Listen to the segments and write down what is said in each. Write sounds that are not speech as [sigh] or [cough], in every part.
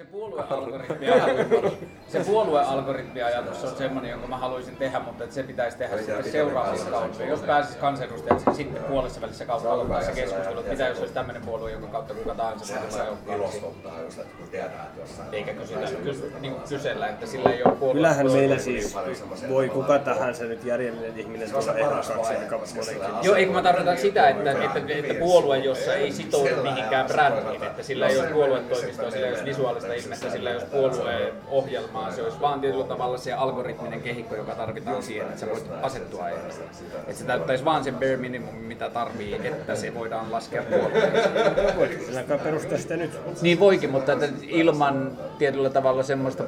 se puoluealgoritmi, se puoluealgoritmiajatus on semmoinen, jonka mä haluaisin tehdä, mutta että se pitäisi tehdä sitten seuraavassa kaudessa. Jos pääsisi kansanedustajaksi, niin sitten puolessa välissä kautta aloittaa se keskustelu, että mitä jos olisi tämmöinen puolue, jonka kautta kuka tahansa voi tulla joukkoon. Eikä kysytä, kys, niin kysellä, että sillä ei ole puolue. Kyllähän meillä siis voi kuka tahansa nyt järjellinen ihminen tulla ehdokkaaksi aika monenkin. Joo, ei kun mä tarkoitan sitä, että, että, että puolue, jossa ei sitoudu mihinkään brändiin, että sillä ei ole puoluetoimistoa, sillä ei ole visuaalista ihmistä, sillä ei ole puolueohjelmaa, se olisi vaan tietyllä tavalla se algoritminen kehikko, joka tarvitaan siihen, että sä voit asettua ehdolle. Että se täyttäisi vaan sen bare minimum, mitä tarvii, että se voidaan laskea puolueeksi. Voitko sillä kai perustaa sitä nyt? Niin voikin, mutta että ilman tietyllä tavalla semmoista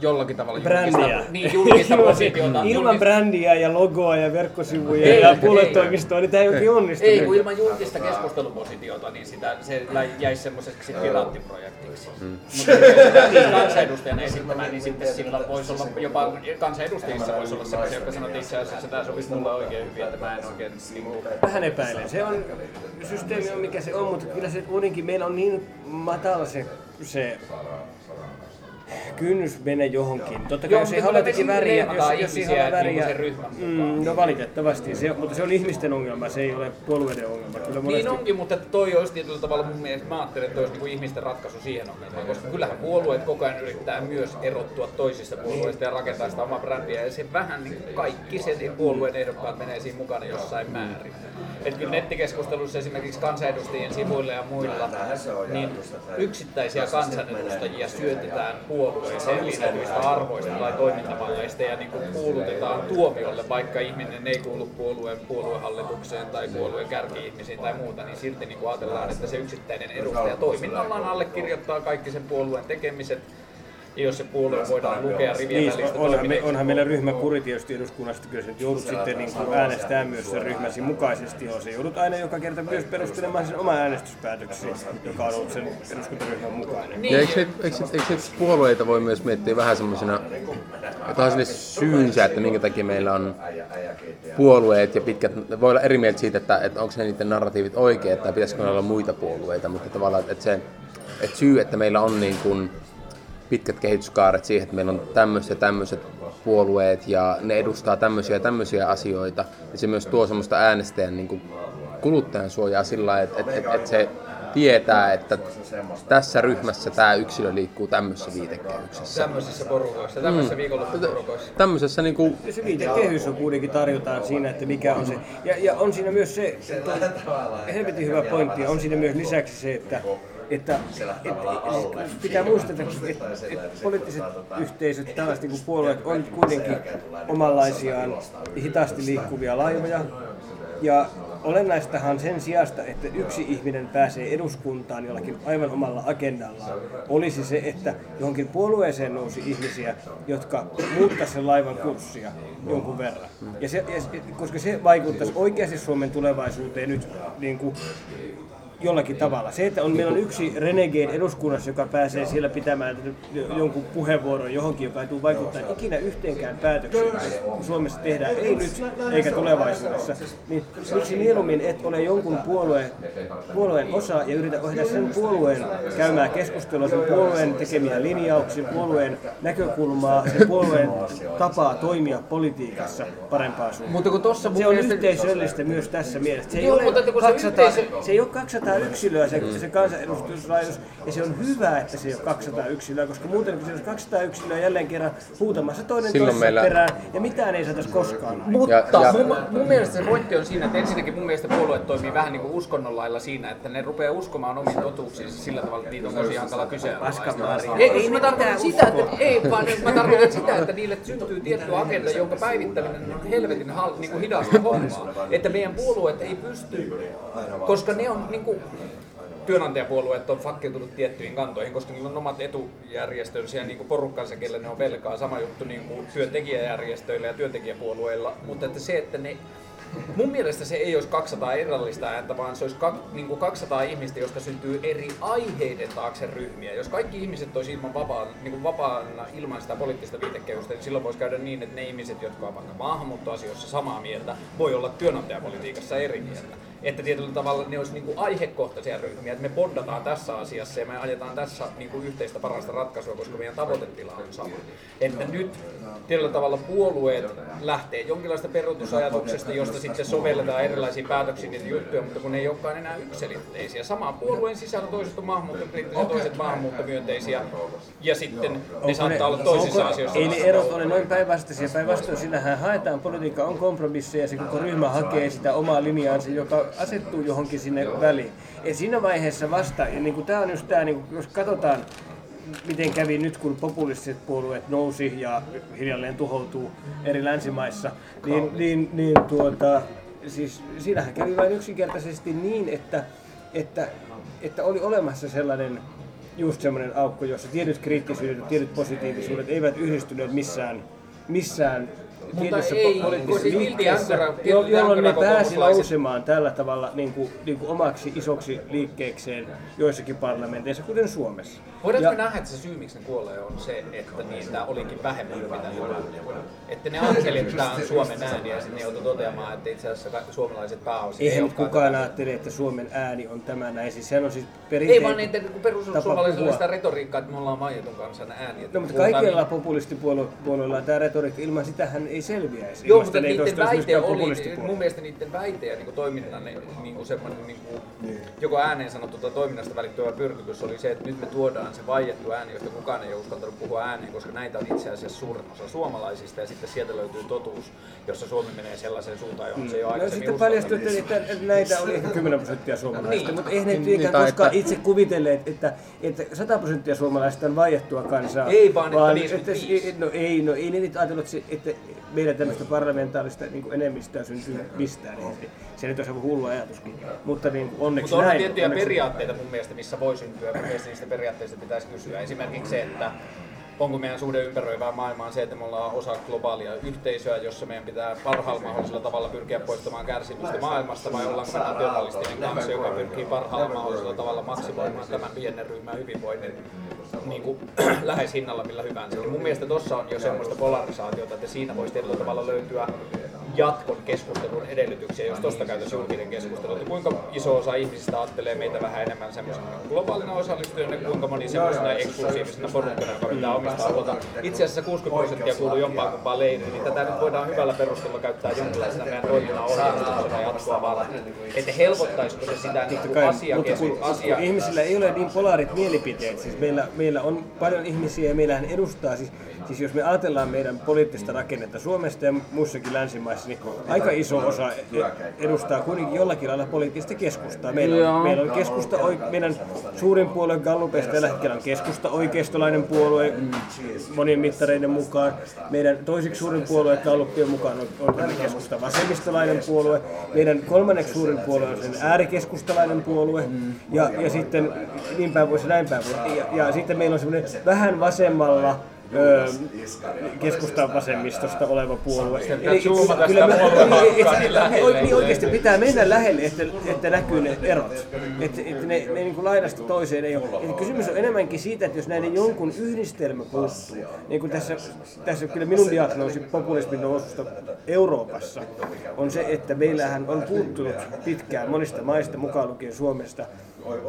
jollakin tavalla Brändiä. julkista, niin, julkista positiota. Ilman julkista- brändiä ja logoa ja verkkosivuja Ei, ja ei. puoluetoimistoa, niin tämä ei oikein onnistu. Ei, kun ilman julkista keskustelupositiota, niin sitä, se lä- jäisi semmoiseksi piraattiprojektiksi. Mm. Mutta jos sitä siis kansanedustajana esittämään, niin sitten sillä voisi olla, jopa kansanedustajissa voisi olla sellaisia, jotka sanoo, että itse asiassa tämä sopisi mulle oikein hyvin, että mä en oikein niin kuin, Vähän epäilen. Se on, systeemi on mikä se on, mutta kyllä se kuitenkin meillä on niin matala se, se kynnys mennä johonkin. Totta kai Joo, jos ei mutta halua silti väriä, jos, jos ei ihmisiä halua niinku väriä, sen ryhmän mukaan. mm, no valitettavasti, se, mutta se on ihmisten ongelma, se ei ole puolueiden ongelma. Kyllä monesti, Niin onkin, mutta toi olisi tietyllä tavalla mun mielestä, mä ajattelen, että olisi niin ihmisten ratkaisu siihen ongelmaan, koska kyllähän puolueet koko ajan yrittää myös erottua toisista puolueista ja rakentaa sitä omaa brändiä, ja se vähän niin kuin kaikki sen puolueen ehdokkaat menee siinä mukana jossain määrin. Että kyllä nettikeskustelussa esimerkiksi kansanedustajien sivuilla ja muilla, niin yksittäisiä kansanedustajia syötetään puolueeseen liittyvistä arvoista tai toimintamalleista ja niin kuulutetaan tuomiolle, vaikka ihminen ei kuulu puolueen puoluehallitukseen tai puolueen kärki-ihmisiin tai muuta, niin silti niin ajatellaan, että se yksittäinen edustaja toiminnallaan allekirjoittaa kaikki sen puolueen tekemiset, ja jos se puolue voidaan lukea rivien niin, välistä onhan, me, onhan meillä ryhmäkuri tietysti eduskunnasta, kyllä nyt joudut sitten niin kuin äänestämään myös sen ryhmäsi mukaisesti, joo. Se joudut aina joka kerta myös perustelemaan sen oman äänestyspäätöksen, joka on ollut sen eduskuntaryhmän mukainen. Niin, Ja eikö, se, eikö, se- eikö se puolueita voi myös miettiä vähän semmoisena, että on sille syynsä, että minkä takia meillä on puolueet ja pitkät, voi olla eri mieltä siitä, että, että onko ne niiden narratiivit oikeat tai pitäisikö ne olla muita puolueita, mutta tavallaan, että se että syy, että meillä on niin kuin pitkät kehityskaaret siihen, että meillä on tämmöiset ja tämmöiset puolueet ja ne edustaa tämmöisiä ja tämmöisiä asioita, ja se myös tuo semmoista äänestäjän niin kuin kuluttajan suojaa sillä lailla, että, että, että, että se tietää, että tässä ryhmässä tämä yksilö liikkuu tämmöisessä viitekehyksessä. Tämmöisissä porukoissa, tämmöisissä mm. viikonloppuporukoissa. Tämmöisessä niin kuin, Se viitekehys on kuitenkin tarjotaan siinä, että mikä on se. Ja, ja on siinä myös se, että on helvetin hyvä pointti, on siinä myös lisäksi se, että että, että siis pitää muistaa, että, että, että poliittiset yhteisöt, tällaiset niin kuin puolueet, on kuitenkin omanlaisiaan hitaasti liikkuvia laivoja. Ja olennaistahan sen sijasta, että yksi ihminen pääsee eduskuntaan jollakin aivan omalla agendallaan, olisi se, että johonkin puolueeseen nousi ihmisiä, jotka muuttaisivat sen laivan kurssia jonkun verran. Ja se, ja, koska se vaikuttaisi oikeasti Suomen tulevaisuuteen nyt niin kuin jollakin tavalla. Se, että on, meillä on yksi renegade eduskunnassa, joka pääsee siellä pitämään jonkun puheenvuoron johonkin, joka ei tule vaikuttaa ikinä yhteenkään päätökseen, mitä Suomessa tehdään, ei nyt eikä tulevaisuudessa, niin miksi mieluummin et ole jonkun puolueen, puolueen osa ja yritä ohjata sen puolueen käymään keskustelua, sen puolueen tekemiä linjauksia, puolueen näkökulmaa, sen puolueen tapaa toimia politiikassa parempaan suuntaan. Mutta kun tossa Se on yhteisöllistä myös tässä mielessä. Se ei, Joo, ole, mutta kun se 200, yhteisö- se ei ole 200 yksilöä se, se kansanedustuslaitos, ja se on hyvä, että se ei ole 200 yksilöä, koska muuten kun se olisi 200 yksilöä jälleen kerran huutamassa toinen Silloin toisessa meillä- perään, ja mitään ei saataisi koskaan. Mutta Ja- ja- mun, mun mielestä se pointti on siinä, että ensinnäkin mun mielestä puolueet toimii vähän niin kuin uskonnon lailla siinä, että ne rupeaa uskomaan omiin totuuksiinsa sillä tavalla, että niitä on tosi hankala kyseenalaistaa. Ei, ei, mä tarkoitan sitä, että, ei, vaan mä tarkoitan sitä, että niille syntyy tietty agenda, jonka päivittäminen on helvetin hal, niin kuin hidasta hommaa. Että meidän puolueet ei pysty, koska ne on niin kuin, työnantajapuolueet on fakkiutunut tiettyihin kantoihin, koska niillä on omat etujärjestönsä ja niin kuin porukkansa, kelle ne on velkaa. Sama juttu niin kuin työntekijäjärjestöillä ja työntekijäpuolueilla. Mutta että se, että ne Mun mielestä se ei olisi 200 irrallista ääntä, vaan se olisi kak, niin kuin 200 ihmistä, josta syntyy eri aiheiden taakse ryhmiä. Jos kaikki ihmiset olisi ilman vapaan, niin vapaana ilman sitä poliittista viitekehystä, niin silloin voisi käydä niin, että ne ihmiset, jotka ovat vaikka maahanmuuttoasioissa samaa mieltä, voi olla työnantajapolitiikassa eri mieltä. Että tietyllä tavalla ne olisi niin kuin aihekohtaisia ryhmiä, että me bondataan tässä asiassa ja me ajetaan tässä niin kuin yhteistä parasta ratkaisua, koska meidän tavoitetila on sama. Että nyt tietyllä tavalla puolueet lähtee jonkinlaista peruutusajatuksesta, josta sitten sovelletaan erilaisiin päätöksiin niitä juttuja, mutta kun ne ei olekaan enää yksilitteisiä. Sama puolueen sisällä toiset on maahanmuuttokriittisiä, toiset maahanmuuttomyönteisiä ja sitten ne saattaa olla toisissa onko, asioissa. Ei ne erot ole noin päinvastaisia. Päinvastoin sinähän haetaan politiikka on kompromisseja ja se koko ryhmä hakee sitä omaa linjaansa, joka asettuu johonkin sinne väliin. Ja siinä vaiheessa vasta, ja niin kuin tämä on just tämä, niin kuin, jos katsotaan miten kävi nyt, kun populistiset puolueet nousi ja hiljalleen tuhoutuu eri länsimaissa, niin, niin, niin tuota, siis siinähän kävi vain yksinkertaisesti niin, että, että, että oli olemassa sellainen just semmoinen aukko, jossa tietyt kriittisyydet ja tietyt positiivisuudet eivät yhdistyneet missään, missään Mutta ei, kun siis silti ankara- jo- jolloin ne pääsi nousemaan tällä tavalla niin kuin, niin kuin omaksi isoksi liikkeekseen joissakin parlamenteissa, kuten Suomessa. Voidaanko Ja- nähdä, että se syy, miksi ne kuolee, on se, että niitä olikin vähemmän kuin mitä ne oli. Että ne ajatteli, että tämä on Suomen ääni ja sitten ne joutui toteamaan, että itse asiassa kaikki suomalaiset pääosin Eihän olekaan kukaan ajattele, että Suomen ääni on tämä näin. Siis sehän on siis Ei perinteinen vaan niiden kun tapa perussuomalaisilla sitä retoriikkaa, että me ollaan vaietun kansan ääni. No, mutta kaikilla niin- populistipuolueilla tämä retoriikka, ilman sitä hän ei selviäisi. Joo, mutta niiden väite oli, mun mielestä niiden väite ja niin toiminnan niin kuin semmoinen niin kuin, joko ääneen sanottu tai toiminnasta välittyvä pyrkimys oli se, että nyt me tuodaan se vaiettu ääni, josta kukaan ei ole uskaltanut puhua ääneen, koska näitä on itse asiassa suurin osa suomalaisista ja sitten sieltä löytyy totuus, jossa Suomi menee sellaiseen suuntaan, johon se ei ole No aikaisemmin sitten uskaltanut. paljastui, että, että näitä oli ehkä 10 prosenttia suomalaisista, Niin. mutta eihän ne Niin, tietenkään tai koskaan että- itse kuvitelleet, että, että 100 prosenttia suomalaisista on vaiettua kansaa. Ei vaan, että että, 55. no ei, no ei ne nyt ajatellut, se- että meidän tämmöistä parlamentaarista niin kuin enemmistöä syntyy mistään. Niin se nyt olisi aivan hullu ajatus, mutta niin kuin onneksi Mutta on näin. tiettyjä onneksi- periaatteita mun mielestä, missä voi syntyä. Mun mielestä niistä periaatteista pitäisi kysyä. Esimerkiksi se, että onko meidän suhde ympäröivään maailmaan se, että me ollaan osa globaalia yhteisöä, jossa meidän pitää parhaalla mahdollisella tavalla pyrkiä poistamaan kärsimystä maailmasta, vai ollaanko me kanssa, joka pyrkii parhaalla mahdollisella tavalla maksimoimaan tämän pienen ryhmän hyvinvoinnin niin kuin, [clears throat] lähes hinnalla millä hyvänsä. Mun mielestä tuossa on jo semmoista polarisaatiota, että siinä voisi tietyllä tavalla löytyä jatkon keskustelun edellytyksiä, jos tuosta käytäisiin julkinen keskustelu, että kuinka iso osa ihmisistä ajattelee meitä vähän enemmän semmoisena globaalina osallistujana, kuinka moni semmoisena eksklusiivisena porukkana, joka pitää omistaa huolta. Itse asiassa 60 prosenttia kuuluu jompaan kumpaan leiriin, niin tätä nyt voidaan hyvällä perusteella käyttää jonkinlaisena meidän toiminnan ohjeistuksena jatkoa varten. Että helpottaisiko se sitä niin kuin Kai, asia, ihmisillä ei ole niin polaarit mielipiteet, siis meillä, meillä on paljon ihmisiä ja meillähän edustaa, siis, siis jos me ajatellaan meidän poliittista rakennetta Suomesta ja muissakin länsimaissa, niin aika iso osa e- edustaa kuitenkin jollakin lailla poliittista keskustaa. Meillä on, meillä on keskusta, oi- meidän suurin puolue Gallupeista tällä hetkellä on keskusta oikeistolainen puolue monien mittareiden mukaan. Meidän toiseksi suurin puolue Gallupien mukaan on, on keskusta vasemmistolainen puolue. Meidän kolmanneksi suurin puolue on sen äärikeskustalainen puolue. Ja, ja sitten niin päin pois ja näin päin pois. Ja, ja sitten meillä on semmoinen vähän vasemmalla öö, keskustan vasemmistosta oleva puolue. Eli kyllä me, niin, oikeasti pitää mennä lähelle, että, että näkyy ne erot. Että, että ne, ne niin kuin laidasta toiseen ei ole. Että kysymys on enemmänkin siitä, että jos näiden jonkun yhdistelmä puuttuu, niin kuin tässä, tässä kyllä minun diagnoosi populismin noususta Euroopassa on se, että meillähän on puuttunut pitkään monista maista, mukaan lukien Suomesta,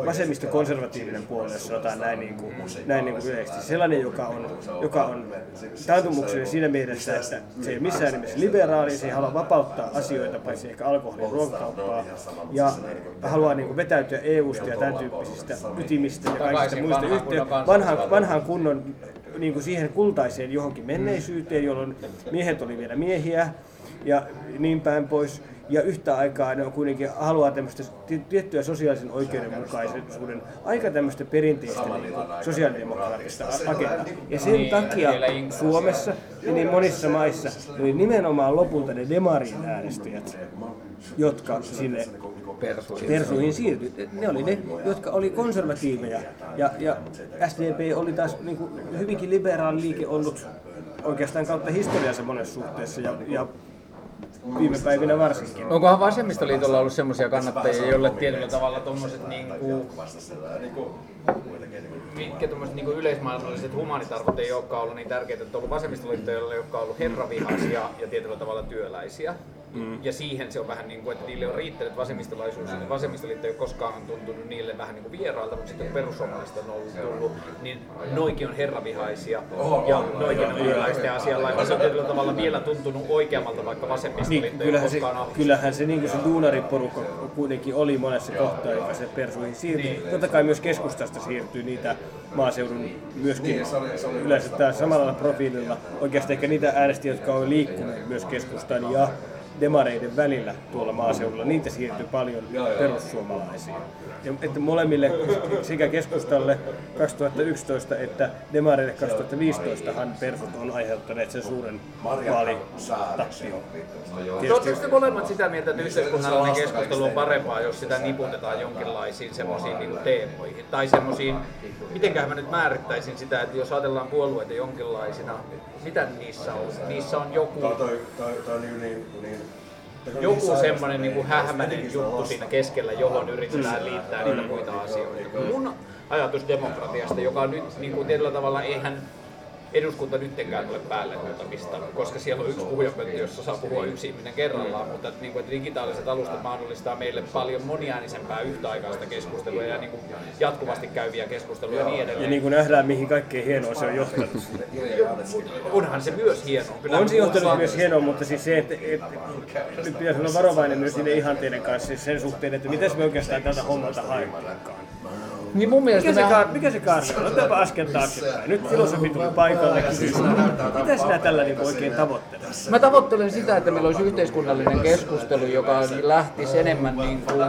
vasemmista konservatiivinen puolue, jos sanotaan näin, niin kuin, näin niin kuin yleisesti. Sellainen, joka on, joka on taantumuksellinen siinä mielessä, että se ei missään nimessä liberaali, se ei halua vapauttaa asioita, paitsi ehkä alkoholin ruokakauppaa, ja haluaa niin kuin vetäytyä EU-sta ja tämän tyyppisistä ytimistä ja kaikista muista yhteen, kunnon vanhaan, vanhaan kunnon niin kuin siihen kultaiseen johonkin menneisyyteen, jolloin miehet oli vielä miehiä ja niin päin pois. Ja yhtä aikaa ne on kuitenkin haluaa tämmöistä ti- tiettyä sosiaalisen oikeudenmukaisuuden, aika tämmöistä perinteistä niin kuin sosiaalidemokraattista a- agendaa. Ja sen Niin, takia Suomessa ja niin monissa maissa ne oli nimenomaan lopulta ne demarien äänestäjät, jotka sinne persuihin siirtyi. Ne oli ne, jotka oli konservatiiveja. Ja, ja SDP oli taas niin kuin, hyvinkin liberaali liike ollut oikeastaan kautta historiansa monessa suhteessa ja, ja viime päivinä varsinkin. Onkohan vasemmistoliitolla ollut semmoisia kannattajia, joille tietyllä tavalla tuommoiset niinku, mitkä tuommoiset niinku yleismaailmalliset humanitarvot ei olekaan ollut niin tärkeitä, että on ollut vasemmistoliittoja, jotka on ollut herravihaisia ja tietyllä tavalla työläisiä. Mm. Ja siihen se on vähän niin kuin, että niille on riittänyt vasemmistolaisuus. Ja vasemmistoliitto ei ole koskaan tuntunut niille vähän niin kuin vieraalta, mutta sitten perussuomalaiset on ollut tullut, niin noikin on herravihaisia. Ja noikin on erilaisten asialla. Ja se on tietyllä tavalla vielä tuntunut oikeammalta, vaikka vasemmistoliitto niin, kyllähän, se, kyllähän se, niin kuin se duunariporukka kuitenkin oli monessa kohtaa, joka se persuihin siirtyi. Niin. Totta kai myös keskustasta siirtyy niitä maaseudun myöskin niin, yleensä samalla profiililla. Oikeastaan ehkä niitä äänestäjiä, jotka on liikkuneet myös keskustaan ja demareiden välillä tuolla maaseudulla, niitä siirtyy paljon perussuomalaisiin. Ja, että molemmille sekä keskustalle 2011 että demareille 2015 han persut on aiheuttaneet sen suuren vaalitappion. Oletteko te molemmat sitä mieltä, että yhteiskunnallinen keskustelu on parempaa, jos sitä niputetaan jonkinlaisiin semmoisiin niin teemoihin? Tai semmoisiin, mitenköhän mä nyt määrittäisin sitä, että jos ajatellaan puolueita jonkinlaisina, mitä niissä on? Niissä on joku... Toi, toi, toi, toi niin, niin, niin joku semmoinen niin kuin hähmäinen juttu siinä keskellä, johon yritetään liittää niitä muita asioita. Mun ajatus demokratiasta, joka nyt niin kuin tietyllä tavalla, eihän eduskunta nyttenkään ole päälle muutamista, koska siellä on yksi puhujapönttö, jossa saa puhua yksi ihminen kerrallaan, mutta että, niin kuin, että digitaaliset alustat mahdollistaa meille paljon moniäänisempää yhtäaikaista keskustelua ja niin kuin, jatkuvasti käyviä keskusteluja ja niin edelleen. Ja niin kuin nähdään, mihin kaikkein hienoa se on johtanut. Onhan se myös hienoa. Kyllä on se johtanut myös hienoa, mutta siis se, että, että nyt pitäisi olla varovainen myös niiden ihanteiden kanssa siis sen suhteen, että miten me oikeastaan tältä hommalta haemmekaan. Niin mun mielestä mikä, se, ka- mikä se kaarti on? Otetaanpa askel taaksepäin. Nyt filosofi tuli paikalle Mitä sinä tällä niin oikein tavoittelet? Mä tavoittelen sitä, että meillä olisi yhteiskunnallinen keskustelu, joka lähtisi enemmän niin kuin,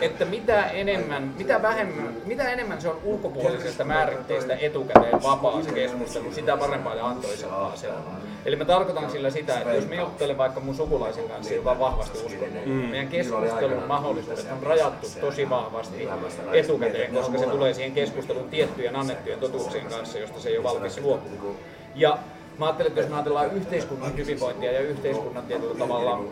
että mitä enemmän, mitä vähemmän, mitä enemmän se on ulkopuolisesta määritteistä etukäteen vapaa se keskustelu, sitä parempaa ja antoisempaa se on. Eli mä tarkoitan sillä sitä, että jos me juttelen vaikka mun sukulaisen kanssa, joka on vahvasti uskonnollinen, mm. meidän keskustelun mahdollisuudet on rajattu tosi vahvasti etukäteen, koska se tulee siihen keskusteluun tiettyjen annettujen totuuksien kanssa, josta se ei ole valmis luopumaan. Ja mä ajattelen, että jos me ajatellaan yhteiskunnan hyvinvointia ja yhteiskunnan tietyllä tavalla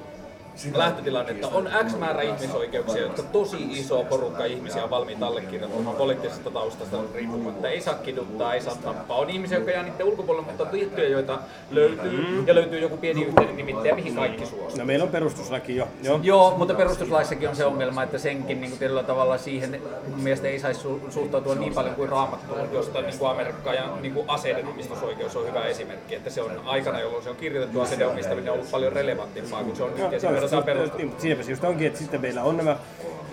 lähtötilannetta. On X määrä ihmisoikeuksia, jotka tosi iso porukka ihmisiä on valmiita allekirjoittamaan poliittisesta taustasta riippumatta. Ei saa kiduttaa, ei saa tappaa. On ihmisiä, jotka jää niiden ulkopuolella, mutta tiettyjä, joita löytyy. Mm. Ja löytyy joku pieni yhteinen nimittäjä, mihin kaikki suostuu. No meillä on perustuslaki jo. Joo, Joo mutta perustuslaissakin on se ongelma, että senkin niin kuin tietyllä tavalla siihen mun mielestä ei saisi su- suhtautua niin paljon kuin raamattuun, josta niin kuin Amerikka ja niin kuin aseiden omistusoikeus on hyvä esimerkki. Että se on aikana, jolloin se on kirjoitettu aseiden omistaminen on ollut paljon relevantimpaa kuin se on nyt. Ja otetaan Niin, siinäpä se just onkin, että sitten meillä on nämä,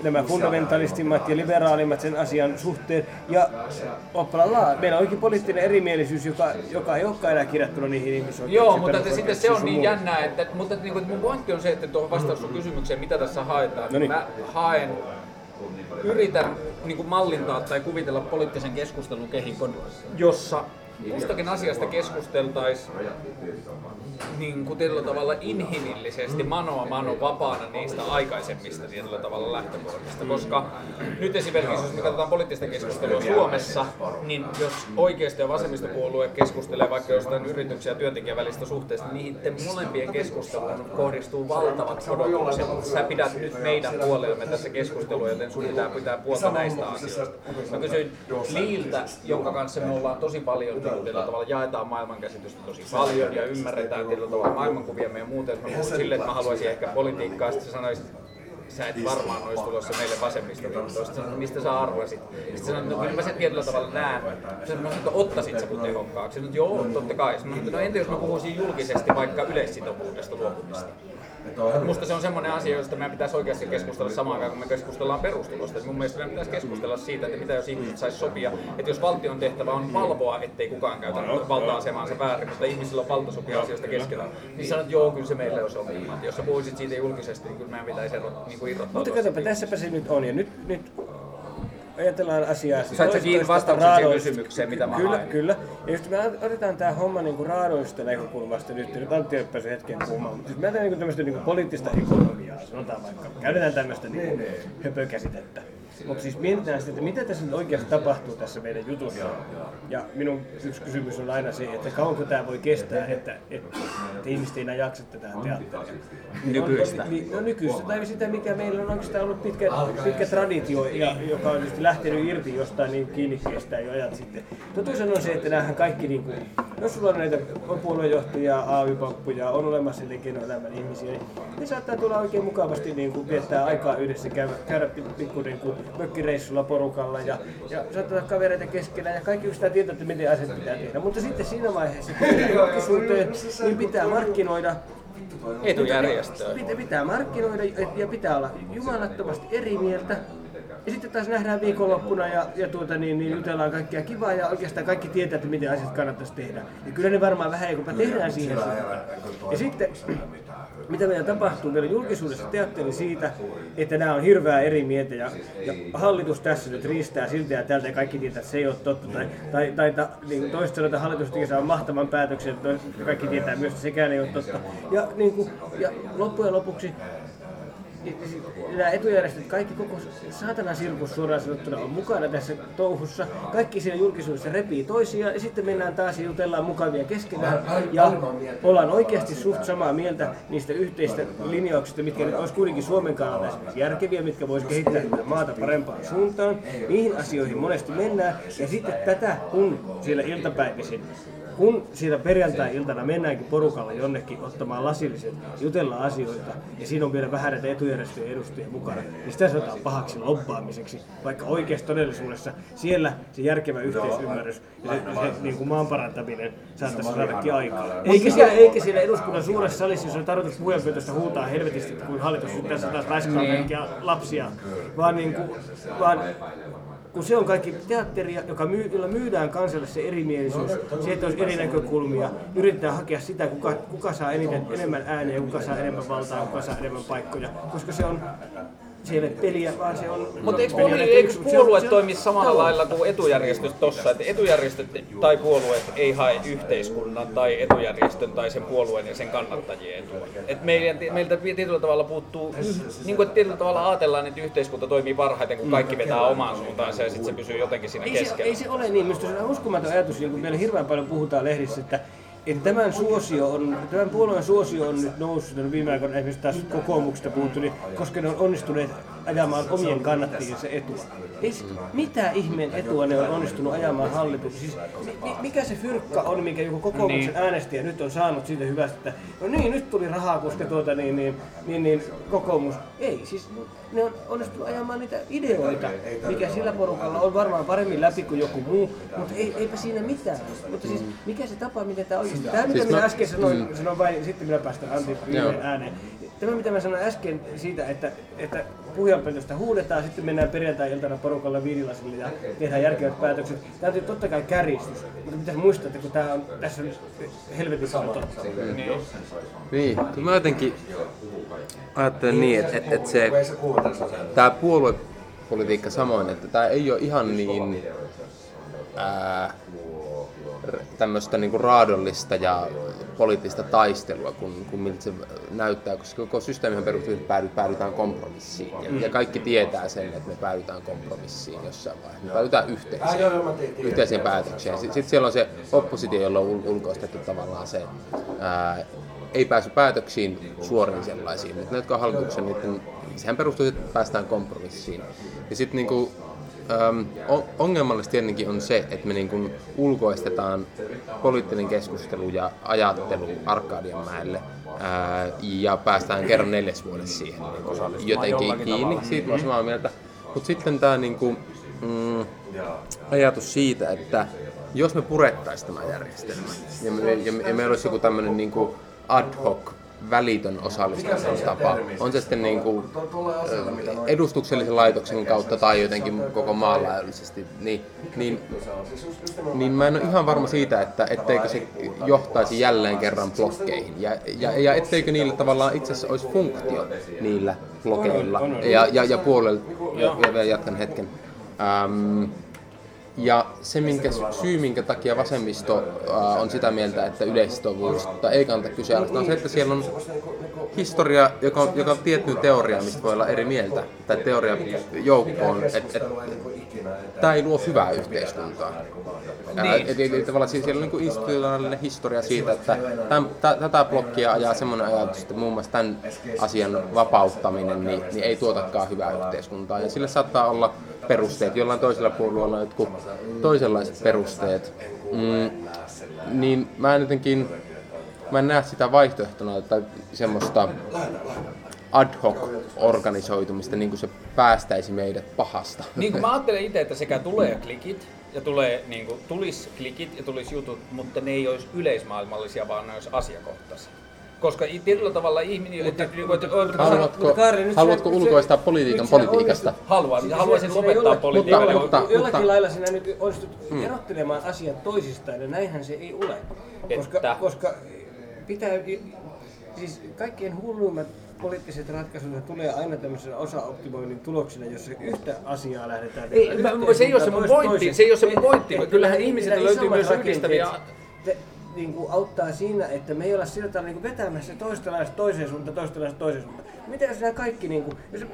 nämä fundamentalistimmat ja liberaalimmat sen asian suhteen. Ja oppalalla, meillä onkin poliittinen erimielisyys, joka, joka ei olekaan enää kirjattuna niihin ihmisoikeuksiin. Joo, mutta että sitten se on niin jännää, että, mutta että, niin kuin, mun pointti on se, että tuohon vastaus sun kysymykseen, mitä tässä haetaan, no niin. mä haen yritän niin kuin mallintaa tai kuvitella poliittisen keskustelun kehikon, jossa kustakin asiasta keskusteltaisiin niin kuin tietyllä tavalla inhimillisesti manoa mano vapaana niistä aikaisemmista tietyllä tavalla lähtökohdista. Koska nyt esimerkiksi, jos me katsotaan poliittista keskustelua Suomessa, niin jos oikeisto- ja vasemmistopuolue keskustelee vaikka jostain yrityksen ja työntekijän välistä suhteesta, niin niiden molempien keskusteluun kohdistuu valtavat odotukset. Sä pidät nyt meidän puolellemme tässä keskustelua, joten sun pitää pitää puolta näistä asioista. Mä kysyin Liiltä, jonka kanssa me ollaan tosi paljon tietyllä tavalla jaetaan maailmankäsitystä tosi paljon ja ymmärretään tietyllä tavalla maailmankuvia ja muuta. Jos mä puhun silleen, että mä haluaisin ehkä politiikkaa, sitten sanoisin, sä et varmaan olisi tulossa meille vasemmista liittoista, mistä sä arvasit. Sitten sanoin, että no, kyllä mä sen tietyllä tavalla näen. Sanoin, että ottaisit sä kun tehokkaaksi. Sanoin, että joo, totta kai. Sanoin, no entä jos mä puhuisin julkisesti vaikka yleissitovuudesta luopumista? Musta se on semmoinen asia, josta meidän pitäisi oikeasti keskustella samaan aikaan, kun me keskustellaan perustulosta. mun mielestä meidän pitäisi keskustella siitä, että mitä jos ihmiset saisi sopia, että jos valtion tehtävä on valvoa, ettei kukaan käytä valta-asemaansa väärin, mutta ihmisillä on valta sopia asioista keskellä, niin sanot, että joo, kyllä se meille olisi ongelma. Jos sä puhuisit siitä julkisesti, niin kyllä meidän pitäisi erot, niin kuin irrottaa. Mutta katsoppa, tässäpä se nyt on. Ja nyt, nyt ajatellaan asiaa... Sait sä kiinni vastauksen kysymykseen, mitä mä Kyllä, haen. kyllä. Ja jos me otetaan tämä homma niin kuin raadoista näkökulmasta nyt, nyt Antti päässyt hetken puhumaan, mutta jos me ajatellaan niin tämmöistä niin poliittista ekonomiaa, sanotaan vaikka, käytetään tämmöistä niin höpökäsitettä. Mutta siis mietitään sitten, että mitä tässä nyt oikeasti tapahtuu tässä meidän jutussa. Ja minun yksi kysymys on aina se, että kauanko tämä voi kestää, että, että, että ihmiset ei enää jaksa tätä teatteria. Nykyistä. Niin, no nykyistä, tai sitä mikä meillä on oikeastaan ollut pitkä, pitkä traditio, ja, joka on just lähtenyt irti jostain niin kiinnikkeestä jo ajat sitten. Totuus on se, että näähän kaikki niin kuin, jos sulla on näitä on puoluejohtajia, AY-pappuja, on olemassa elinkeinoelämän ihmisiä, niin ne saattaa tulla oikein mukavasti niin kuin viettää aikaa yhdessä, käydä, käydä pikku niin kuin mökkireissulla porukalla ja, ja saattaa olla kavereita keskellä ja kaikki sitä tietää, että miten asiat pitää tehdä. Mutta sitten siinä vaiheessa, kun [laughs] niin pitää markkinoida etujärjestöä. Pitää, pitää markkinoida ja pitää olla jumalattomasti eri mieltä. Ja sitten taas nähdään viikonloppuna ja, ja tuota, niin, niin jutellaan kaikkea kivaa ja oikeastaan kaikki tietää, että miten asiat kannattaisi tehdä. Ja kyllä ne varmaan vähän kun tehdään siihen suuntaan. Ja sitten mitä meillä tapahtuu meillä julkisuudessa teatteri siitä, että nämä on hirveää eri mieltä ja, ja hallitus tässä nyt riistää siltä ja tältä ja kaikki tietää, että se ei ole totta. Tai, tai, tai ta, niin toista sanotaan, että hallitus tekee saa mahtavan päätöksen, ja kaikki tietää myös, että sekään ei ole totta. Ja, niin kuin, ja loppujen lopuksi nämä etujärjestöt, kaikki koko saatana sirkus suoraan sanottuna on mukana tässä touhussa. Kaikki siinä julkisuudessa repii toisiaan ja sitten mennään taas ja jutellaan mukavia keskenään. Ja ollaan oikeasti suht samaa mieltä niistä yhteistä linjauksista, mitkä nyt olisi kuitenkin Suomen kannalta järkeviä, mitkä voisi kehittää maata parempaan suuntaan. Niihin asioihin monesti mennään. Ja sitten tätä, kun siellä iltapäivisin kun siitä perjantai-iltana mennäänkin porukalla jonnekin ottamaan lasilliset, jutella asioita, ja siinä on vielä vähän näitä etujärjestöjen edustajia mukana, niin sitä sanotaan pahaksi lobbaamiseksi, vaikka oikeassa todellisuudessa siellä se järkevä yhteisymmärrys ja se, se niin kuin maan parantaminen saattaisi saadakin aikaa. Eikä siellä, eikä siellä eduskunnan suuressa salissa, jos on tarkoitus puheenpyytöstä huutaa helvetisti, kun hallitus nyt tässä taas laiskaa niin. lapsia, vaan, niin kuin, vaan kun se on kaikki teatteria, joka myy, jolla myydään kansalle se erimielisyys, se, että olisi eri näkökulmia, yritetään hakea sitä, kuka, kuka saa eniten, enemmän ääniä, kuka saa enemmän valtaa, kuka saa enemmän paikkoja, koska se on se ei ole peliä, vaan se on... Mutta eikö, peli, eikö puolue toimi samalla no. lailla kuin etujärjestöt tossa, että etujärjestöt tai puolueet ei hae yhteiskunnan tai etujärjestön tai sen puolueen ja sen kannattajien etua. Et meidän, meiltä tietyllä tavalla puuttuu, niin kuin tietyllä tavalla ajatellaan, että yhteiskunta toimii parhaiten, kun kaikki vetää omaan suuntaansa ja sitten se pysyy jotenkin siinä ei keskellä. Se, ei se ole niin, minusta se on uskomaton ajatus, niin kun meillä hirveän paljon puhutaan lehdissä, että että tämän, suosio on, tämän puolueen suosio on nyt noussut viime aikoina esimerkiksi taas kokoomuksesta puhuttu, niin, koska ne on onnistuneet ajamaan omien kannattajiensa etua. Ei, mitä ihmeen etua ne on onnistunut ajamaan hallitus? Siis, mi, mikä se fyrkka on, minkä joku kokoomuksen niin. äänestäjä nyt on saanut siitä hyvästä, että no niin, nyt tuli rahaa, koska tuota, niin, niin, niin, niin kokoomus. Ei, siis ne on onnistunut ajamaan niitä ideoita, mikä sillä porukalla on varmaan paremmin läpi kuin joku muu, mutta ei, eipä siinä mitään. Mutta siis mikä se tapa, miten tämä oikeasti... Tämä, mitä siis minä mä... äsken sanoin, mm. sanoin vain, sitten minä päästän Antti ääneen. Tämä, mitä mä sanoin äsken siitä, että, että puhujanpöntöstä huudetaan, sitten mennään perjantai-iltana porukalla viinilasille ja tehdään järkevät päätökset. Tämä on totta kai kärjistys, mutta pitäisi muistaa, että kun tämä on, tässä on helvetissä on totta. Niin. niin, mä jotenkin ajattelen niin, että, että, että se, tämä puoluepolitiikka samoin, että tämä ei ole ihan niin ää, tämmöistä niinku raadollista ja poliittista taistelua, kun, kun miltä se näyttää, koska koko systeemihän perustuu, että päädytään kompromissiin. Ja, mm. ja kaikki tietää sen, että me päädytään kompromissiin jossain vaiheessa. Me päädytään yhteiseen, yhteiseen päätökseen. Sitten siellä on se oppositio, jolla on ulkoistettu tavallaan se, ää, ei pääsy päätöksiin suoriin sellaisiin, mutta ne, jotka on hallituksen, niin sehän perustuu, että päästään kompromissiin. Ja sitten niinku, Öm, ongelmallista tietenkin on se, että me niin kuin ulkoistetaan poliittinen keskustelu ja ajattelu Arkadianmäelle ää, ja päästään kerran neljäs vuodessa siihen niin jotenkin kiinni. Siitä mä samaa mieltä. Mutta sitten tämä niin kuin, mm, ajatus siitä, että jos me purettaisiin tämä järjestelmä ja, me, ja, ja meillä olisi joku tämmöinen niin ad hoc välitön tapa. On se sitten niin kuin edustuksellisen laitoksen kautta tai jotenkin koko maanlaajuisesti, niin, niin, niin mä en ole ihan varma siitä, että etteikö se johtaisi jälleen kerran blokkeihin. Ja, ja, ja etteikö niillä tavallaan itse asiassa olisi funktio niillä blokeilla. Ja, ja, ja puolella, ja, ja jatkan hetken. Ähm, ja se minkä, syy, minkä takia vasemmisto äh, on sitä mieltä, että yleissitovuutta ei kannata kyseenalaistaa, on se, että siellä on historia, joka, joka on tietty teoria, mistä voi olla eri mieltä, tai teoria joukkoon, että et, tämä ei luo hyvää yhteiskuntaa. Niin. Eli, eli tavallaan siellä on niin institutionaalinen historia siitä, että tämän, t- tätä blokkia ajaa semmoinen ajatus, että muun muassa tämän asian vapauttaminen niin, niin ei tuotakaan hyvää yhteiskuntaa. Ja sille saattaa olla perusteet, jollain toisella puolueella on jotkut toisenlaiset perusteet. Mm. niin mä en jotenkin, mä en näe sitä vaihtoehtona tai semmoista ad hoc organisoitumista, niin kuin se päästäisi meidät pahasta. Niin kuin mä [laughs] ajattelen itse, että sekä tulee klikit, ja tulee, niin kuin, tulis klikit ja tulis jutut, mutta ne ei olisi yleismaailmallisia, vaan ne olisi asiakohtaisia. Koska tietyllä tavalla ihminen... Mutta, että, että, että, haluatko, mutta Kaari, haluatko se, ulkoistaa politiikan politiikasta? Haluan. Haluaisin se, lopettaa politiikan. Mutta, mutta, jollakin mutta, lailla sinä nyt onnistut hmm. erottelemaan asiat toisistaan, ja näinhän se ei ole. Koska, että. koska pitää... Siis kaikkien hulluimmat poliittiset ratkaisut tulee aina tämmöisen osaoptimoinnin tuloksena, jos yhtä asiaa lähdetään ei, mä, se ei ole se mun pointti, se ei ole se mun pointti. Kyllähän ihmisiltä löytyy myös yhdistäviä niin kuin auttaa siinä, että me ei olla sillä tavalla niin vetämässä toista toiseen suuntaan, toista toiseen suuntaan. Mitä jos nämä kaikki, niin kuin, jos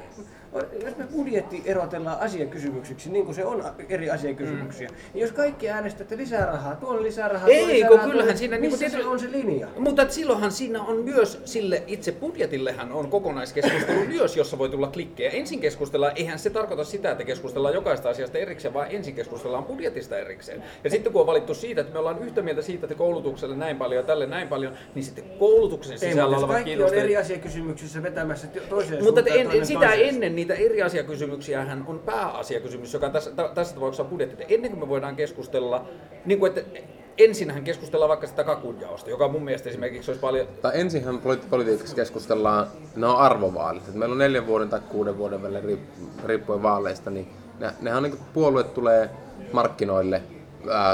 jos me budjetti erotellaan asiakysymyksiksi, niin kuin se on eri asiakysymyksiä, mm. niin jos kaikki äänestätte lisää rahaa, tuolla lisää rahaa, Ei, lisää kun rahaa, kyllähän siinä niin tietysti, on se linja. Mutta silloinhan siinä on myös, sille itse budjetillehän on kokonaiskeskustelu [coughs] myös, jossa voi tulla klikkejä. Ensin keskustellaan, eihän se tarkoita sitä, että keskustellaan jokaista asiasta erikseen, vaan ensin keskustellaan budjetista erikseen. Ja sitten kun on valittu siitä, että me ollaan yhtä mieltä siitä, että koulutukselle näin paljon ja tälle näin paljon, niin sitten koulutuksen sisällä olevat kaikki on eri asiakysymyksissä vetämässä toiseen Mutta en, sitä ennen niitä eri asiakysymyksiä hän on pääasiakysymys, joka tässä, tässä tapauksessa on budjetti. Ennen kuin me voidaan keskustella, niin kuin, että ensinhän keskustellaan vaikka sitä kakunjaosta, joka mun mielestä esimerkiksi olisi paljon... Tai ensinhän politi- politiikassa keskustellaan, ne on arvovaalit. Että meillä on neljän vuoden tai kuuden vuoden välillä riippuen vaaleista, niin ne, nehän on niin puolueet tulee markkinoille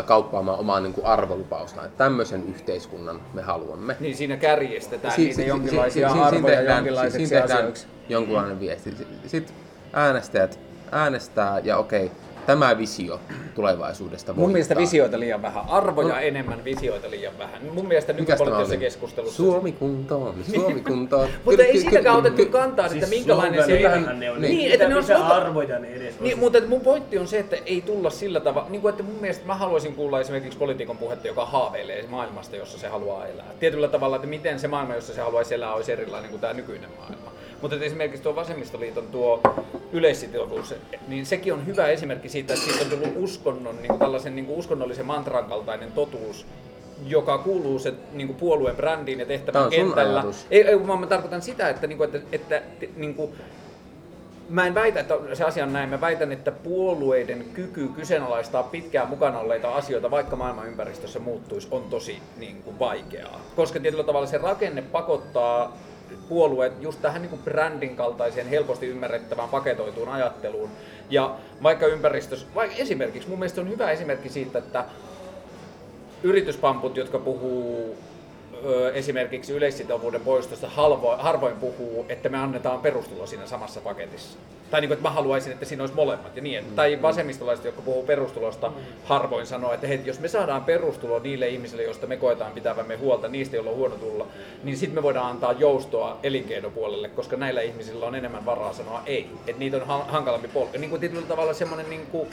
kauppaamaan omaa niin kuin arvolupausta. Että tämmöisen yhteiskunnan me haluamme. Niin siinä kärjestetään si- niitä si- jonkinlaisia si- si- arvoja tehdään, jonkinlaiseksi si- asioiksi. jonkunlainen viesti. Sitten äänestäjät äänestää ja okei, tämä visio tulevaisuudesta Mun mielestä visioita liian vähän, arvoja no. enemmän, visioita liian vähän. Mun mielestä nykypoliittisessa keskustelussa... Suomi kuntoon, [laughs] Suomi kuntoon. mutta ei siitäkään otettu kantaa, että siis minkälainen se. Ne on. Niin, niin että ne on arvoja ne edes niin, mutta mun pointti on se, että ei tulla sillä tavalla, niin kuin, että mun mielestä mä haluaisin kuulla esimerkiksi poliitikon puhetta, joka haaveilee maailmasta, jossa se haluaa elää. Tietyllä tavalla, että miten se maailma, jossa se haluaisi elää, olisi erilainen kuin tämä nykyinen maailma. Mutta esimerkiksi tuo Vasemmistoliiton tuo yleissitovuus, niin sekin on hyvä esimerkki siitä, että siitä on tullut uskonnon, niin kuin tällaisen niin kuin uskonnollisen mantran kaltainen totuus, joka kuuluu se niin kuin puolueen brändiin ja tehtävän kentällä. Ei, ei, vaan mä tarkoitan sitä, että, niin kuin, että, että niin kuin, Mä en väitä, että se asia on näin. Mä väitän, että puolueiden kyky kyseenalaistaa pitkään mukana olleita asioita, vaikka maailman ympäristössä muuttuisi, on tosi niin kuin, vaikeaa. Koska tietyllä tavalla se rakenne pakottaa puolueet just tähän niin kuin brändin kaltaiseen helposti ymmärrettävään paketoituun ajatteluun. Ja vaikka ympäristössä, vaikka esimerkiksi, mun mielestä on hyvä esimerkki siitä, että yrityspamput, jotka puhuu esimerkiksi yleissitovuuden poistosta halvo, harvoin puhuu, että me annetaan perustulo siinä samassa paketissa. Tai niin kuin, että mä haluaisin, että siinä olisi molemmat ja niin. Mm. Tai vasemmistolaiset, jotka puhuu perustulosta, harvoin sanoo, että hei, jos me saadaan perustulo niille ihmisille, joista me koetaan pitävämme huolta, niistä, joilla on huono tulla, niin sitten me voidaan antaa joustoa elinkeinopuolelle, koska näillä ihmisillä on enemmän varaa sanoa ei. Että niitä on hankalampi polku. Niin kuin tietyllä tavalla semmoinen niin kuin,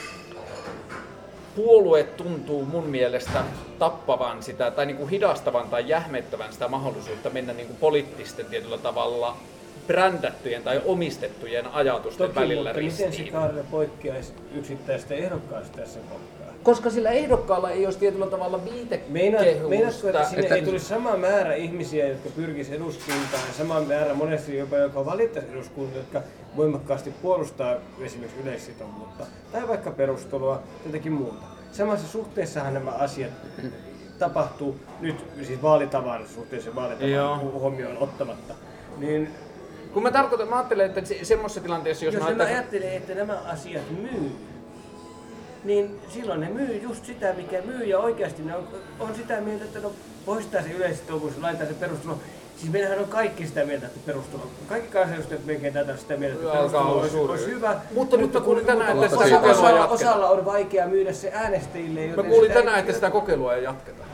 puolue tuntuu mun mielestä tappavan sitä, tai niin kuin hidastavan tai jähmettävän sitä mahdollisuutta mennä niin kuin poliittisten tietyllä tavalla brändättyjen tai omistettujen ajatusten Toki, välillä mutta ristiin. miten se poikkeaisi yksittäistä ehdokkaasta tässä kohtaa? Koska sillä ehdokkaalla ei olisi tietyllä tavalla viitekehystä. Meinaatko, että sinne että... ei tulisi sama määrä ihmisiä, jotka pyrkisivät eduskuntaan, ja sama määrä monesti jopa, joka valittaisi eduskuntaan, jotka voimakkaasti puolustaa esimerkiksi yleissitovuutta, tai vaikka perustuloa, jotakin muuta. Samassa suhteessahan nämä asiat tapahtuu nyt siis vaalitavan suhteessa vaalitavan huomioon ottamatta. Niin kun mä tarkoitan, mä ajattelen, että se, semmoisessa tilanteessa, jos, jos mä ajattelee, että nämä asiat myy, niin silloin ne myy just sitä, mikä myy, ja oikeasti ne on, on sitä mieltä, että no poistaa se yleissitovuus, laittaa se perustulo. Siis meillähän on kaikki sitä mieltä, että perustulo. Kaikki kansanedustajat melkein tätä sitä mieltä, että perustulo olisi, olisi hyvä. Mutta, mutta kuulin tänään, että sitä kokeilua osalla, osalla on vaikea myydä se äänestäjille. Mä kuulin tänään, että sitä kokeilua ei jatketa.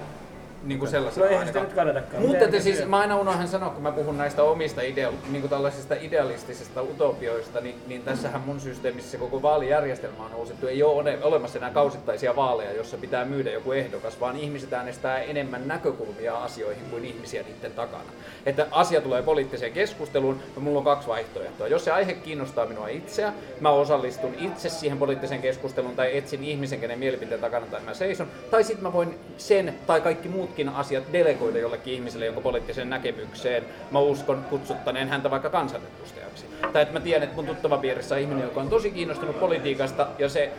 Niin kuin sellaisella. No sitä nyt kannatakaan. Mutta te siis, mä aina unohan sanoa, kun mä puhun näistä omista ideo, niin kuin tällaisista idealistisista utopioista, niin, niin tässähän mun systeemissä se koko vaalijärjestelmä on uusittu. Ei ole olemassa enää kausittaisia vaaleja, jossa pitää myydä joku ehdokas, vaan ihmiset äänestää enemmän näkökulmia asioihin kuin ihmisiä niiden takana. Että asia tulee poliittiseen keskusteluun, ja mulla on kaksi vaihtoehtoa. Jos se aihe kiinnostaa minua itseä, mä osallistun itse siihen poliittiseen keskusteluun tai etsin ihmisen, kenen mielipiteen takana tai mä seison, tai sitten mä voin sen tai kaikki muutkin asiat delegoida jollekin ihmiselle, jonka poliittiseen näkemykseen mä uskon kutsuttaneen häntä vaikka kansanedustajaksi. Tai että mä tiedän, että mun tuttava piirissä on ihminen, joka on tosi kiinnostunut politiikasta ja se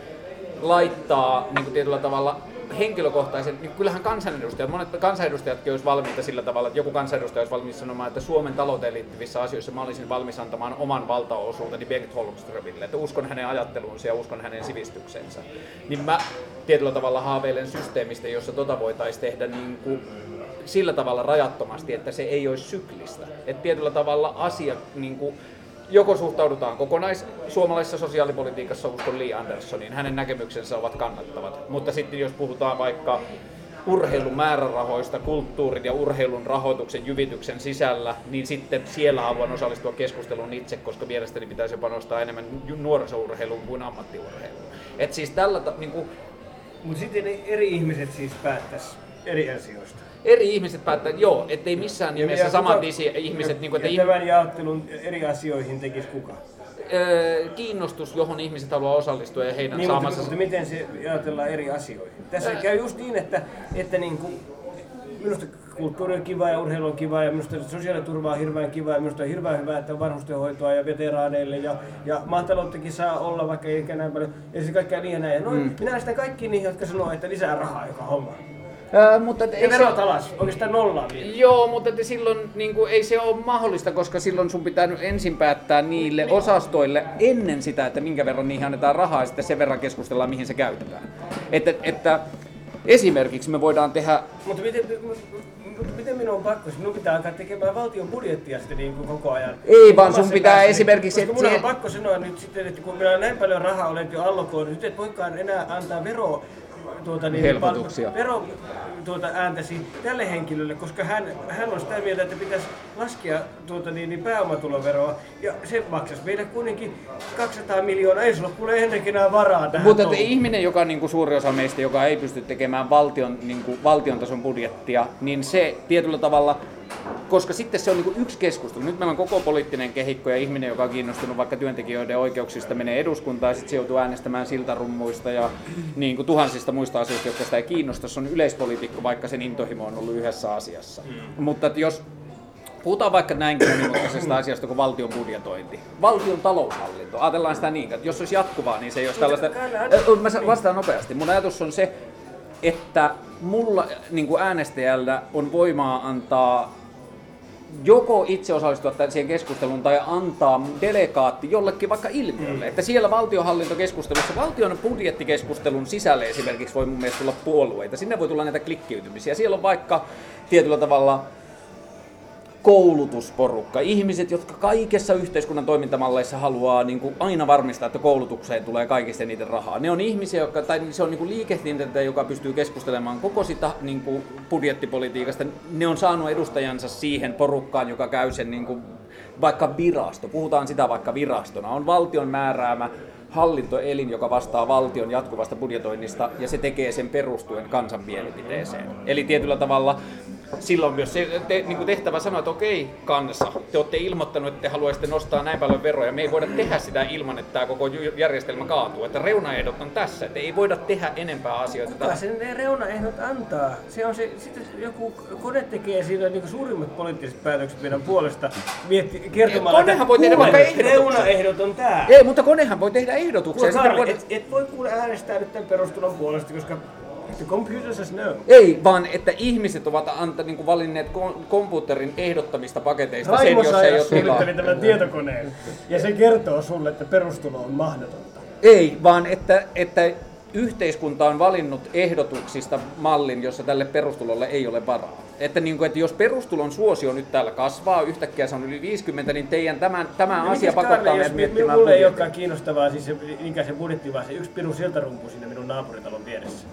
laittaa niin kuin tietyllä tavalla henkilökohtaisen, niin kyllähän kansanedustajat, monet kansanedustajatkin olisi valmiita sillä tavalla, että joku kansanedustaja olisi valmis sanomaan, että Suomen talouteen liittyvissä asioissa mä olisin valmis antamaan oman valtaosuuteni Bengt Holmströmille, että uskon hänen ajatteluunsa ja uskon hänen sivistyksensä. Niin mä tietyllä tavalla haaveilen systeemistä, jossa tota voitaisiin tehdä niin kuin sillä tavalla rajattomasti, että se ei olisi syklistä. Että tietyllä tavalla asia niin kuin, joko suhtaudutaan kokonais suomalaisessa sosiaalipolitiikassa uskon Lee Andersoniin, hänen näkemyksensä ovat kannattavat. Mutta sitten jos puhutaan vaikka urheilun määrärahoista, kulttuurin ja urheilun rahoituksen jyvityksen sisällä, niin sitten siellä haluan osallistua keskusteluun itse, koska mielestäni pitäisi panostaa enemmän nuorisourheiluun kuin ammattiurheiluun. Et siis tällä, niin kuin... Mutta sitten eri ihmiset siis päättäisi eri asioista eri ihmiset päättää, joo, ettei missään nimessä samat kuka, ihmiset... Niin kuin, että ja tämän jaottelun eri asioihin tekisi kuka? kiinnostus, johon ihmiset haluaa osallistua ja heidän niin, saamansa... Mutta, mutta miten se ajatellaan eri asioihin? Tässä Ää... käy just niin, että, että niin kuin, minusta kulttuuri on kiva ja urheilu on kiva ja minusta sosiaaliturva on hirveän kiva ja minusta on hirveän hyvä, että on vanhustenhoitoa ja veteraaneille ja, ja maatalouttakin saa olla vaikka ei näin paljon ja se kaikkea niin ja näin. Ja noin, mm. minä sitä kaikki niihin, jotka sanoo, että lisää rahaa joka homma. Öö, mutta ja verot se... alas, oikeastaan nollaa vielä. Joo, mutta että silloin niin kuin, ei se ole mahdollista, koska silloin sun pitää nyt ensin päättää niille niin. osastoille ennen sitä, että minkä verran niihin annetaan rahaa ja sitten sen verran keskustellaan, mihin se käytetään. Että, että esimerkiksi me voidaan tehdä... Mutta miten, mutta miten minun on pakko? Minun pitää alkaa tekemään valtion budjettia sitten niin kuin koko ajan. Ei, vaan sun pitää päästä, esimerkiksi... Koska minun on pakko sanoa nyt sitten, että kun meillä on näin paljon rahaa olet jo allokoinut, nyt et voikaan enää antaa veroa tuota, niin, helpotuksia. Vero, tuota, ääntäsi tälle henkilölle, koska hän, hän on sitä mieltä, että pitäisi laskea tuota, niin, niin pääomatuloveroa ja se maksaisi meille kuitenkin 200 miljoonaa, ei sulla kuule ennenkin enää varaa tähän Mutta että ihminen, joka niin kuin suuri osa meistä, joka ei pysty tekemään valtion, niin kuin, valtion tason budjettia, niin se tietyllä tavalla koska sitten se on niin yksi keskustelu. Nyt meillä on koko poliittinen kehikko ja ihminen, joka on kiinnostunut vaikka työntekijöiden oikeuksista, menee eduskuntaan ja sitten se joutuu äänestämään siltarummuista ja niin kuin tuhansista muista asioista, jotka sitä ei kiinnosta. Se on yleispolitiikko, vaikka sen intohimo on ollut yhdessä asiassa. Mm. Mutta että jos Puhutaan vaikka näinkin monimutkaisesta asiasta kuin valtion budjetointi. Valtion taloushallinto. Ajatellaan sitä niin, että jos olisi jatkuvaa, niin se ei olisi tällaista... Mä vastaan nopeasti. Mun ajatus on se, että mulla niin kuin äänestäjällä on voimaa antaa joko itse osallistua siihen keskusteluun tai antaa delegaatti jollekin vaikka ilmiölle. Mm. Että siellä valtionhallintokeskustelussa, valtion budjettikeskustelun sisälle esimerkiksi voi mun mielestä tulla puolueita. Sinne voi tulla näitä klikkiytymisiä. Siellä on vaikka tietyllä tavalla koulutusporukka. Ihmiset, jotka kaikessa yhteiskunnan toimintamalleissa haluaa niin kuin aina varmistaa, että koulutukseen tulee kaikista niiden rahaa. Ne on ihmisiä, jotka, tai se on niin liikehdintä, joka pystyy keskustelemaan koko sitä niin kuin budjettipolitiikasta. Ne on saanut edustajansa siihen porukkaan, joka käy sen niin kuin, vaikka virasto. Puhutaan sitä vaikka virastona. On valtion määräämä hallintoelin, joka vastaa valtion jatkuvasta budjetoinnista, ja se tekee sen perustuen kansan mielipiteeseen. Eli tietyllä tavalla silloin myös se te, niin kuin tehtävä sanoa, että okei kansa, te olette ilmoittanut, että te haluaisitte nostaa näin paljon veroja. Me ei voida tehdä sitä ilman, että tämä koko järjestelmä kaatuu. Että reunaehdot on tässä, että ei voida tehdä enempää asioita. Kuka sen ne reunaehdot antaa? Se on se, sitten joku kone tekee siinä niin suurimmat poliittiset päätökset meidän puolesta mietti, kertomalla, konehan voi tehdä vaikka reunaehdot on tämä. Ei, mutta konehan voi tehdä ehdotuksia. Kuule, et, et, voi kuule äänestää nyt tämän perustulon puolesta, koska The computer says no. Ei, vaan että ihmiset ovat anta, niin kuin valinneet kom- komputerin ehdottamista paketeista Raimo sen, jos ei ole tilaa. tämän tietokoneen ja se kertoo sulle, että perustulo on mahdotonta. Ei, vaan että, että yhteiskunta on valinnut ehdotuksista mallin, jossa tälle perustulolle ei ole varaa. Että, niin kuin, että jos perustulon suosio nyt täällä kasvaa, yhtäkkiä se on yli 50, niin teidän tämän, tämä no, asia pakottaa meidät miettimään Mulle ei olekaan kiinnostavaa siis se, se budjetti, vaan se yksi piru siltarumpu sinne minun naapuritalon vieressä.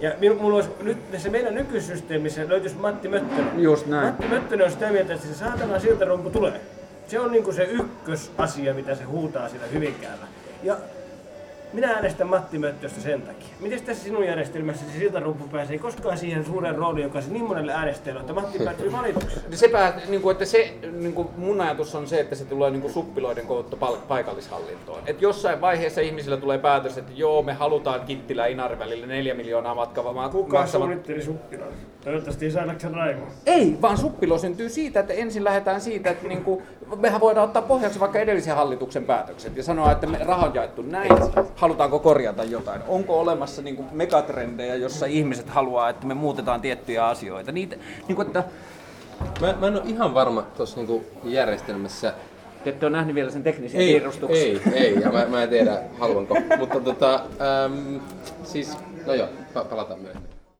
Ja minu- mulla olisi nyt se meidän nykysysteemissä löytyisi Matti Möttönen. Just näin. Matti Möttönen on sitä mieltä, että se saatana siltarumpu tulee. Se on niinku se ykkösasia, mitä se huutaa sillä Hyvinkäällä. Ja minä äänestän Matti Möttöstä sen takia. Miten tässä sinun järjestelmässä se siltarumpu pääsee koskaan siihen suureen rooliin, joka se niin monelle äänestäjälle, että Matti päättyy valituksi? Sepä, niin kuin, että se, niin kuin mun ajatus on se, että se tulee niin kuin suppiloiden kautta pal- paikallishallintoon. Että jossain vaiheessa ihmisillä tulee päätös, että joo, me halutaan Kittilä ja Inari välille neljä miljoonaa matkavaa. Kuka suunnitteli suppilan? Toivottavasti ei saadakseen Raimo. Ei, vaan suppilo syntyy siitä, että ensin lähdetään siitä, että niin kuin, mehän voidaan ottaa pohjaksi vaikka edellisen hallituksen päätökset ja sanoa, että me raha on jaettu näin, halutaanko korjata jotain. Onko olemassa niin kuin megatrendejä, jossa ihmiset haluaa, että me muutetaan tiettyjä asioita. Niitä, niin kuin, että Mä, mä en ole ihan varma tuossa niinku järjestelmässä. te ette ole nähnyt vielä sen teknisiä Ei, piirustuksia. ei, ei, ja mä, mä en tiedä haluanko. Mutta tota, äm, siis, no joo, pa- palataan myöhemmin.